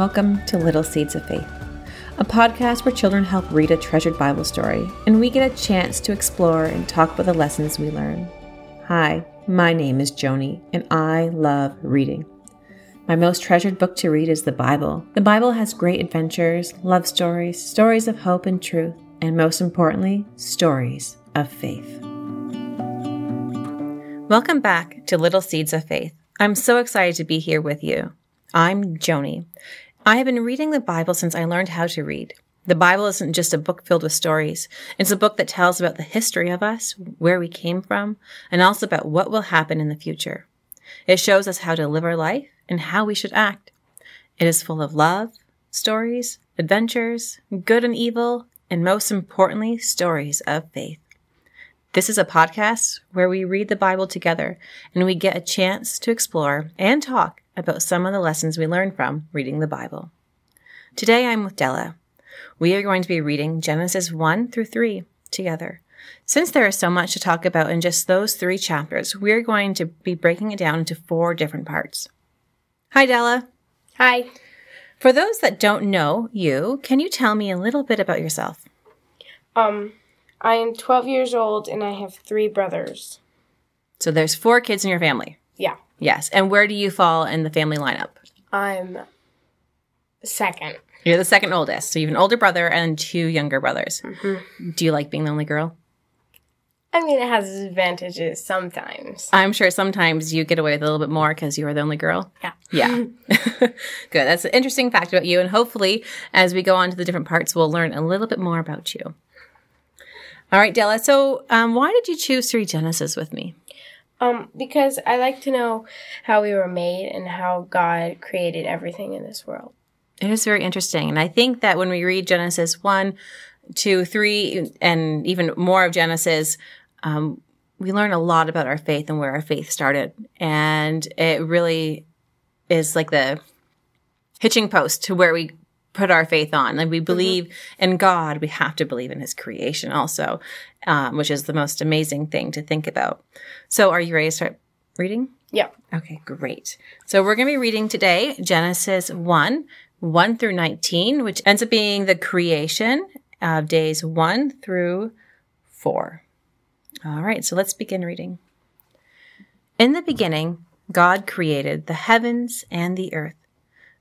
Welcome to Little Seeds of Faith, a podcast where children help read a treasured Bible story and we get a chance to explore and talk about the lessons we learn. Hi, my name is Joni and I love reading. My most treasured book to read is the Bible. The Bible has great adventures, love stories, stories of hope and truth, and most importantly, stories of faith. Welcome back to Little Seeds of Faith. I'm so excited to be here with you. I'm Joni. I have been reading the Bible since I learned how to read. The Bible isn't just a book filled with stories. It's a book that tells about the history of us, where we came from, and also about what will happen in the future. It shows us how to live our life and how we should act. It is full of love, stories, adventures, good and evil, and most importantly, stories of faith. This is a podcast where we read the Bible together and we get a chance to explore and talk about some of the lessons we learn from reading the Bible. Today I'm with Della. We are going to be reading Genesis 1 through 3 together. Since there is so much to talk about in just those three chapters, we are going to be breaking it down into four different parts. Hi, Della. Hi. For those that don't know you, can you tell me a little bit about yourself? Um, I am 12 years old and I have three brothers. So there's four kids in your family. Yeah. Yes. And where do you fall in the family lineup? I'm second. You're the second oldest. So you have an older brother and two younger brothers. Mm-hmm. Do you like being the only girl? I mean, it has its advantages sometimes. I'm sure sometimes you get away with a little bit more because you are the only girl. Yeah. Yeah. Good. That's an interesting fact about you. And hopefully, as we go on to the different parts, we'll learn a little bit more about you. All right, Della. So, um, why did you choose to read Genesis with me? Um, because I like to know how we were made and how God created everything in this world. It is very interesting. And I think that when we read Genesis 1, 2, 3, and even more of Genesis, um, we learn a lot about our faith and where our faith started. And it really is like the hitching post to where we put our faith on. Like we believe mm-hmm. in God, we have to believe in his creation also, um, which is the most amazing thing to think about. So are you ready to start reading? Yeah. Okay, great. So we're going to be reading today Genesis 1, 1 through 19, which ends up being the creation of days 1 through 4. All right, so let's begin reading. In the beginning, God created the heavens and the earth.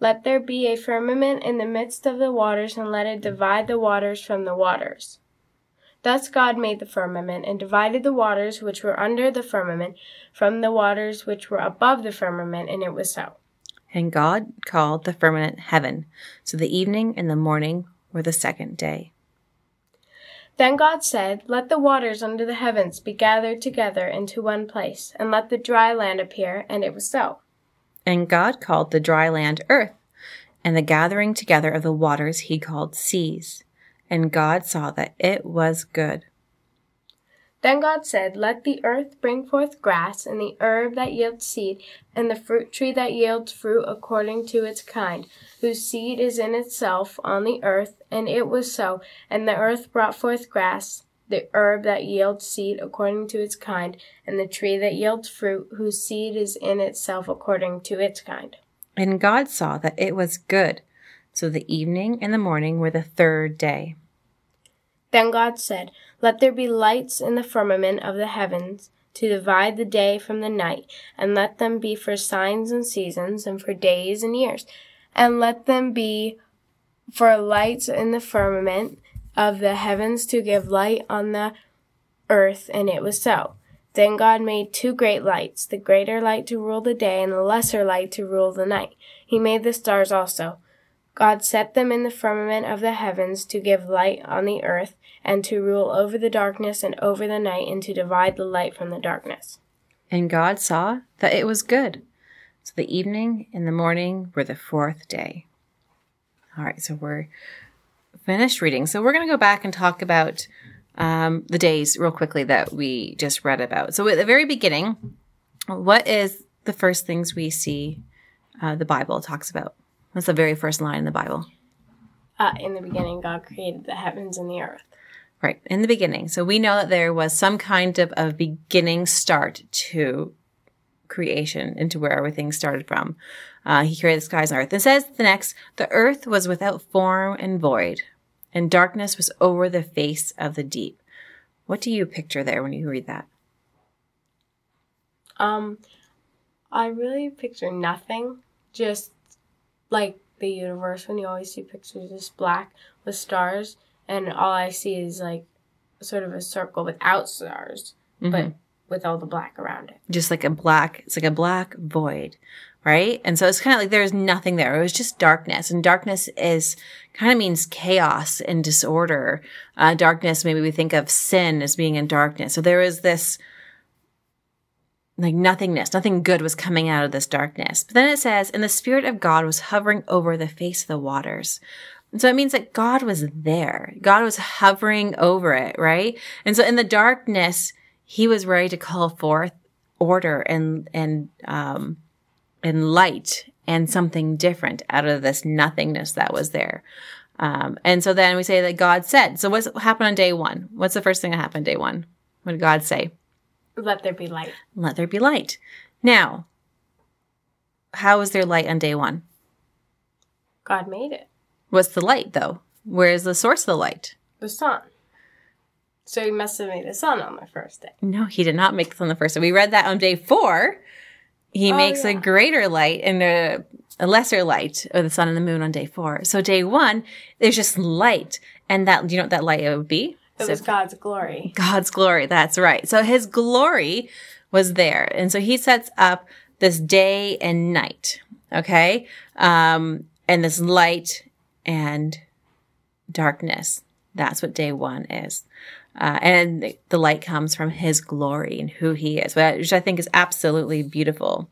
Let there be a firmament in the midst of the waters, and let it divide the waters from the waters. Thus God made the firmament, and divided the waters which were under the firmament from the waters which were above the firmament, and it was so. And God called the firmament heaven. So the evening and the morning were the second day. Then God said, Let the waters under the heavens be gathered together into one place, and let the dry land appear, and it was so. And God called the dry land earth, and the gathering together of the waters he called seas. And God saw that it was good. Then God said, Let the earth bring forth grass, and the herb that yields seed, and the fruit tree that yields fruit according to its kind, whose seed is in itself on the earth. And it was so. And the earth brought forth grass, the herb that yields seed according to its kind, and the tree that yields fruit, whose seed is in itself according to its kind. And God saw that it was good. So the evening and the morning were the third day. Then God said, Let there be lights in the firmament of the heavens to divide the day from the night, and let them be for signs and seasons, and for days and years, and let them be for lights in the firmament of the heavens to give light on the earth. And it was so. Then God made two great lights, the greater light to rule the day, and the lesser light to rule the night. He made the stars also. God set them in the firmament of the heavens to give light on the earth, and to rule over the darkness and over the night, and to divide the light from the darkness. And God saw that it was good. So the evening and the morning were the fourth day. All right, so we're finished reading. So we're going to go back and talk about um, the days real quickly that we just read about. So at the very beginning, what is the first things we see uh, the Bible talks about? What's the very first line in the Bible? Uh, in the beginning, God created the heavens and the earth. Right, in the beginning. So we know that there was some kind of a beginning start to creation, into where everything started from. Uh, he created the skies and earth. It says the next, the earth was without form and void, and darkness was over the face of the deep. What do you picture there when you read that? Um, I really picture nothing, just like the universe when you always see pictures just black with stars, and all I see is like sort of a circle without stars, mm-hmm. but with all the black around it. Just like a black, it's like a black void, right? And so it's kind of like there's nothing there. It was just darkness, and darkness is kind of means chaos and disorder. Uh, darkness, maybe we think of sin as being in darkness. So there is this like nothingness, nothing good was coming out of this darkness. But then it says, and the Spirit of God was hovering over the face of the waters. And so it means that God was there. God was hovering over it, right? And so in the darkness, he was ready to call forth order and, and, um, and light and something different out of this nothingness that was there. Um, and so then we say that God said, so what's happened on day one? What's the first thing that happened day one? What did God say? Let there be light. Let there be light. Now, how is there light on day one? God made it. What's the light, though? Where is the source of the light? The sun. So he must have made the sun on the first day. No, he did not make the sun on the first day. We read that on day four. He oh, makes yeah. a greater light and a, a lesser light of the sun and the moon on day four. So day one, there's just light. And that, you know what that light would be? It so was God's glory. God's glory. That's right. So his glory was there. And so he sets up this day and night. Okay. Um, and this light and darkness. That's what day one is. Uh, and the light comes from his glory and who he is, which I think is absolutely beautiful.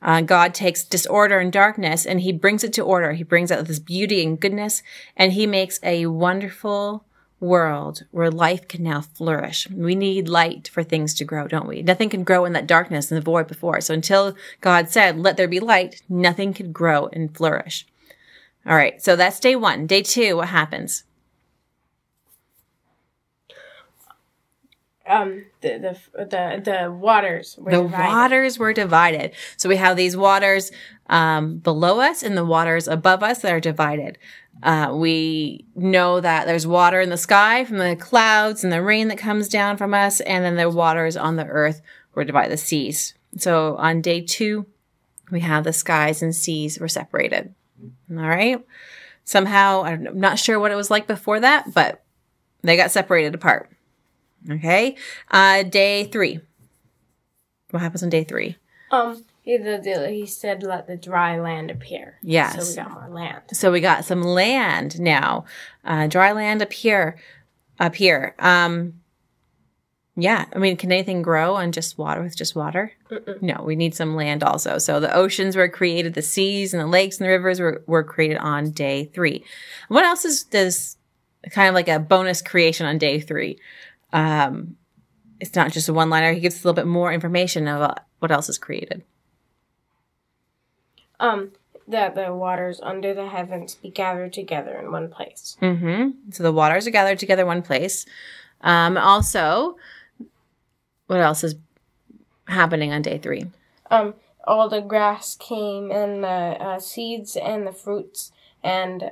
Uh, God takes disorder and darkness and he brings it to order. He brings out this beauty and goodness and he makes a wonderful world where life can now flourish. We need light for things to grow, don't we? Nothing can grow in that darkness and the void before. So until God said, let there be light, nothing could grow and flourish. All right. So that's day one. Day two, what happens? Um, the, the, the, the waters the divided. waters were divided. So we have these waters, um, below us and the waters above us that are divided. Uh, we know that there's water in the sky from the clouds and the rain that comes down from us, and then the waters on the earth were divided the seas. So on day two, we have the skies and seas were separated. All right. Somehow, I'm not sure what it was like before that, but they got separated apart. Okay. Uh, day three. What happens on day three? Um, he, the, he said, let the dry land appear. Yes. So we got more land. So we got some land now. Uh, dry land up here. Up here. Um, yeah, I mean, can anything grow on just water with just water? Mm-mm. No, we need some land also. So the oceans were created, the seas and the lakes and the rivers were, were created on day three. What else is does kind of like a bonus creation on day three? Um, it's not just a one liner. He gives us a little bit more information about what else is created. Um, that the waters under the heavens be gathered together in one place. Mm-hmm. So the waters are gathered together in one place. Um, also, what else is happening on day three? Um, all the grass came and the uh, seeds and the fruits and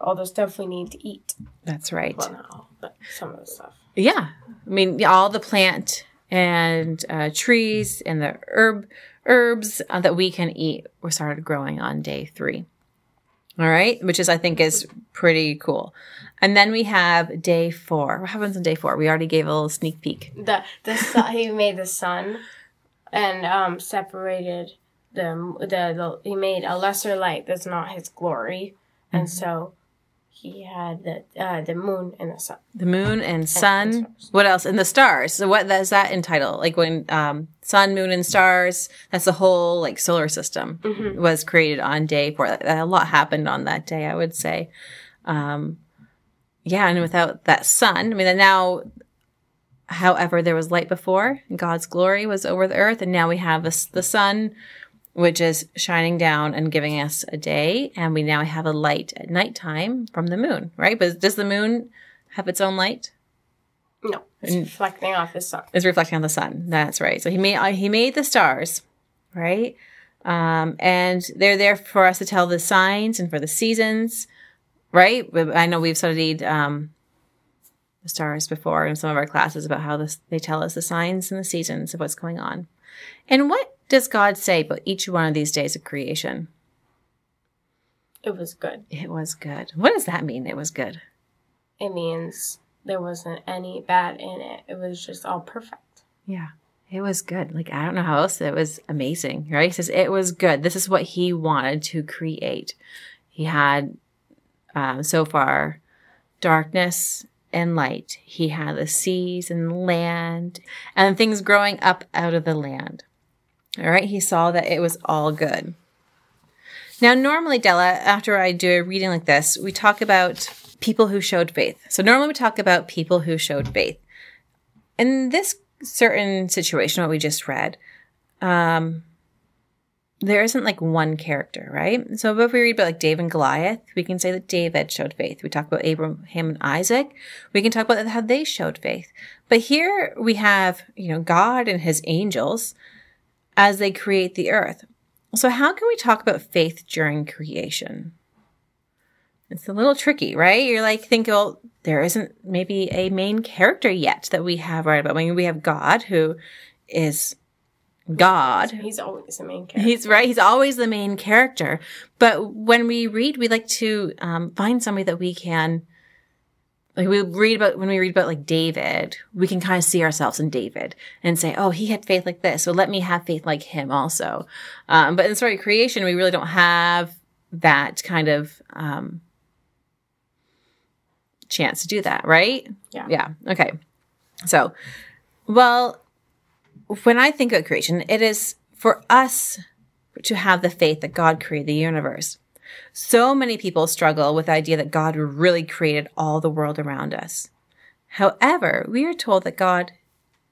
all the stuff we need to eat. That's right. Well, not all, but some of the stuff. Yeah, I mean all the plant and uh, trees and the herb herbs uh, that we can eat were started growing on day three. All right, which is I think is pretty cool. And then we have day four. What happens on day four? We already gave a little sneak peek. The the sun, he made the sun, and um separated the, the the he made a lesser light that's not his glory, and mm-hmm. so he had the uh, the moon and the sun. The moon and sun. stars. What else? And the stars. So what does that entitle? Like when um, sun, moon, and stars. That's the whole like solar system Mm-hmm. was created on day four. A lot happened on that day, I would say. Um, yeah, and without that sun, I mean, and now, however, there was light before. God's glory was over the earth, and now we have this, the sun, which is shining down and giving us a day, and we now have a light at nighttime from the moon, right? But does the moon have its own light? No, it's reflecting off the sun. It's reflecting on the sun. That's right. So he made uh, he made the stars, right? Um, and they're there for us to tell the signs and for the seasons, right? I know we've studied um, the stars before in some of our classes about how this, they tell us the signs and the seasons of what's going on. And what does God say about each one of these days of creation? It was good. It was good. What does that mean? It was good. It means there wasn't any bad in it. It was just all perfect. Yeah. It was good. Like, I don't know how else. It was amazing, right? He says it was good. This is what he wanted to create. He had, um, so far, darkness and light. He had the seas and land and things growing up out of the land. All right. He saw that it was all good. Now, normally, Della, after I do a reading like this, we talk about people who showed faith. So, normally we talk about people who showed faith. In this certain situation, what we just read, um, there isn't like one character, right? So if we read about like David and Goliath, we can say that David showed faith. We talk about Abraham and Isaac. We can talk about how they showed faith. But here we have, you know, God and his angels as they create the earth. So how can we talk about faith during creation? It's a little tricky, right? You're like, think, well, there isn't maybe a main character yet that we have right about. I mean, we have God who is God. He's always the main character. He's right. He's always the main character. But when we read, we like to um, find somebody that we can. Like we read about when we read about like David, we can kind of see ourselves in David and say, "Oh, he had faith like this, so let me have faith like him also." Um, but in the story of creation, we really don't have that kind of um, chance to do that, right? Yeah. Yeah. Okay. So, well, when I think about creation, it is for us to have the faith that God created the universe. So many people struggle with the idea that God really created all the world around us. However, we are told that God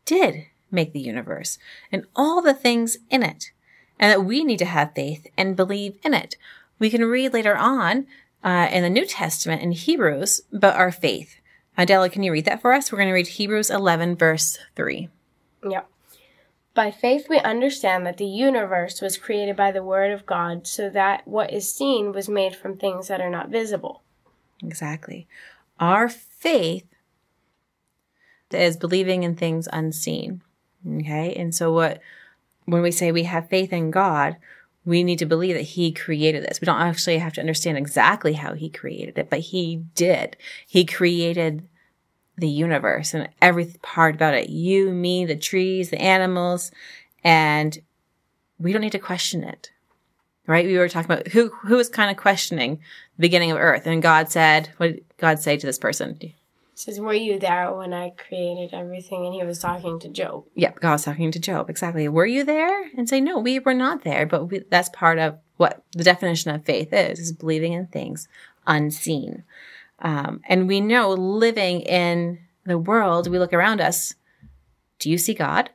did make the universe and all the things in it, and that we need to have faith and believe in it. We can read later on uh, in the New Testament in Hebrews about our faith. Della, can you read that for us? We're going to read Hebrews 11, verse 3. Yep. By faith, we understand that the universe was created by the Word of God, so that what is seen was made from things that are not visible. Exactly. Our faith is believing in things unseen. Okay. And so what, when we say we have faith in God, we need to believe that he created this. We don't actually have to understand exactly how he created it, but he did. He created the universe and every part about it. You, me, the trees, the animals, and we don't need to question it. Right? We were talking about who who was kind of questioning the beginning of Earth, and God said, "What did God say to this person?" Says, Were you there when I created everything? And he was talking to Job. Yep, God was talking to Job. Exactly. Were you there? And say, no, we were not there. But we, that's part of what the definition of faith is: is believing in things unseen. Um, and we know living in the world, we look around us. Do you see God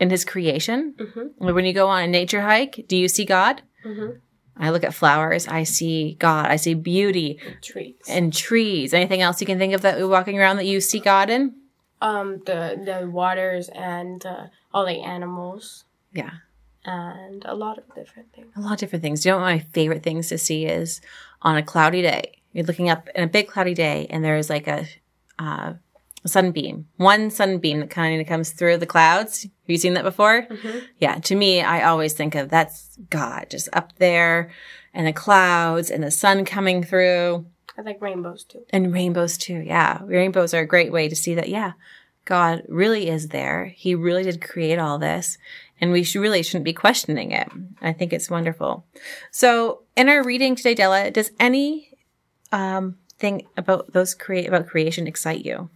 in His creation? Mhm. When you go on a nature hike, do you see God? Mm-hmm. I look at flowers. I see God. I see beauty And Trees. and trees. Anything else you can think of that we're walking around that you see God in? um, the the waters and uh, all the animals Yeah. and a lot of different things. A lot of different things. You know what my favorite things to see is on a cloudy day. You're looking up in a big cloudy day, and there's like a, uh, a sunbeam, one sunbeam that kind of comes through the clouds. Have you seen that before? Yeah. To me, I always think of that's God just up there, and the clouds, and the sun coming through, I like rainbows too. and rainbows too. Yeah, rainbows are a great way to see that. Yeah, God really is there. He really did create all this, and we should, really shouldn't be questioning it. I think it's wonderful. So, in our reading today, Della, does any um, thing about those create about creation excite you?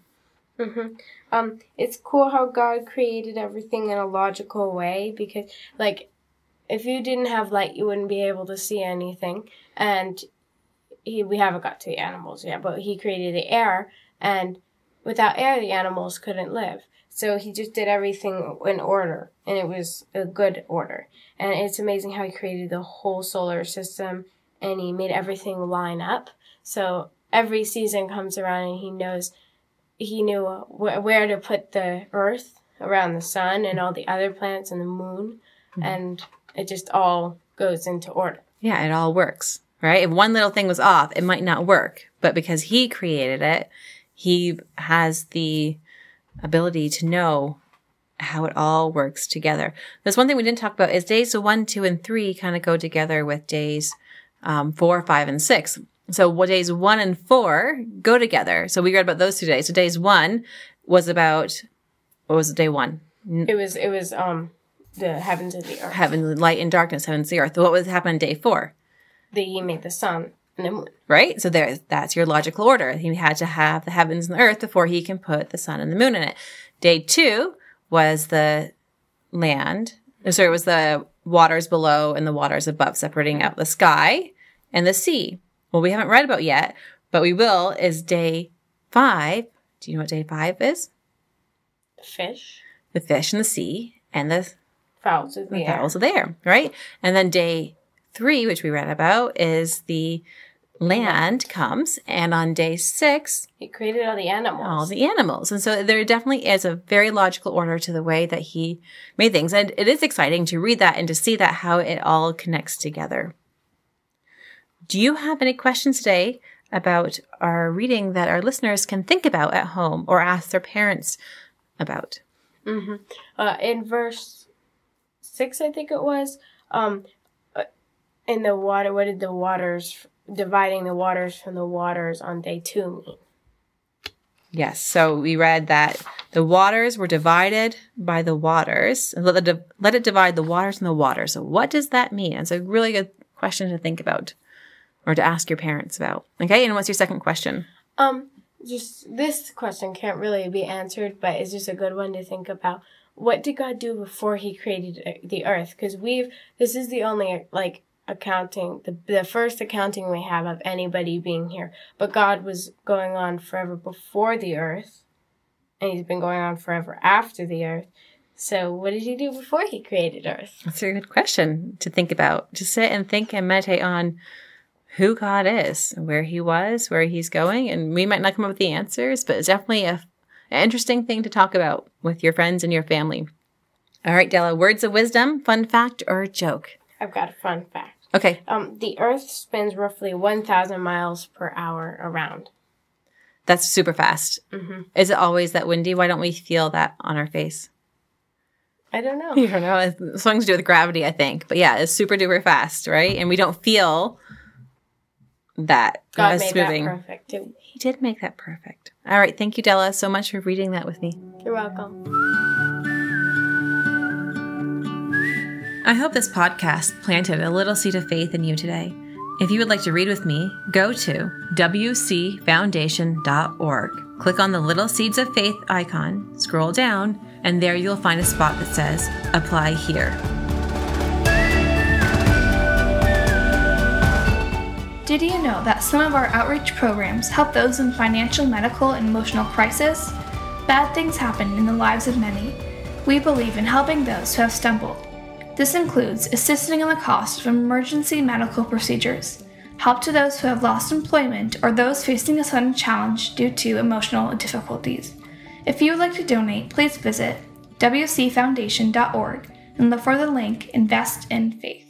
Mm-hmm. Um, it's cool how God created everything in a logical way because, like, if you didn't have light, you wouldn't be able to see anything. And he, we haven't got to the animals yet, but he created the air, and without air, the animals couldn't live. So he just did everything in order, and it was a good order. And it's amazing how he created the whole solar system, and he made everything line up. So every season comes around, and he knows he knew wh- where to put the Earth around the sun and all the other planets and the moon, mm-hmm. and it just all goes into order. Yeah, it all works, right? If one little thing was off, it might not work, but because he created it, he has the ability to know how it all works together. There's one thing we didn't talk about is days one, two, and three kind of go together with days um, four, five, and six. So what days one and four go together. So we read about those two days. So days one was about what was day one? It was it was um the heavens and the earth. Heaven, light and darkness, heavens and the earth. What was happening day four? That he made the sun and the moon. Right? So there that's your logical order. He had to have the heavens and the earth before he can put the sun and the moon in it. Day two was the land. Sorry, it was the waters below and the waters above, separating out the sky and the sea well, we haven't read about yet, but we will, is day five. Do you know what day five is? The fish. The fish in the sea and the fowls of the, the fowls of the air, right? And then day three, which we read about, is the land comes, and on day six, he created all the animals. All the animals. And so there definitely is a very logical order to the way that he made things. And it is exciting to read that and to see that how it all connects together. Do you have any questions today about our reading that our listeners can think about at home or ask their parents about? Mm-hmm. Uh, in verse six, I think it was, um, uh, in the water, what did the waters, dividing the waters from the waters on day two mean? Yes. So we read that the waters were divided by the waters. Let it, let it divide the waters and the water. So what does that mean? It's a really good question to think about or to ask your parents about. Okay, and what's your second question? Um, just this question can't really be answered, but it's just a good one to think about. What did God do before He created uh, the earth? Because we've this is the only like accounting the the first accounting we have of anybody being here. But God was going on forever before the earth, and He's been going on forever after the earth. So, what did He do before He created Earth? That's a good question to think about. To sit and think and meditate on who God is, where he was, where he's going. And we might not come up with the answers, but it's definitely a, an interesting thing to talk about with your friends and your family. All right, Della, words of wisdom, fun fact, or joke? I've got a fun fact. Okay. Um, the Earth spins roughly 1,000 miles per hour around. That's super fast. Mm-hmm. Is it always that windy? Why don't we feel that on our face? I don't know. You don't know. It's something to do with gravity, I think. But yeah, it's super duper fast, right? And we don't feel that God made moving. that perfect too. He did make that perfect. All right, thank you, Della, so much for reading that with me. You're welcome. I hope this podcast planted a little seed of faith in you today. If you would like to read with me, go to wcfoundation.org. Click on the Little Seeds of Faith icon, scroll down, and there you'll find a spot that says Apply Here. Did you know that some of our outreach programs help those in financial, medical, and emotional crisis? Bad things happen in the lives of many. We believe in helping those who have stumbled. This includes assisting in the cost of emergency medical procedures, help to those who have lost employment or those facing a sudden challenge due to emotional difficulties. If you would like to donate, please visit wcfoundation.org and look for the link Invest in Faith.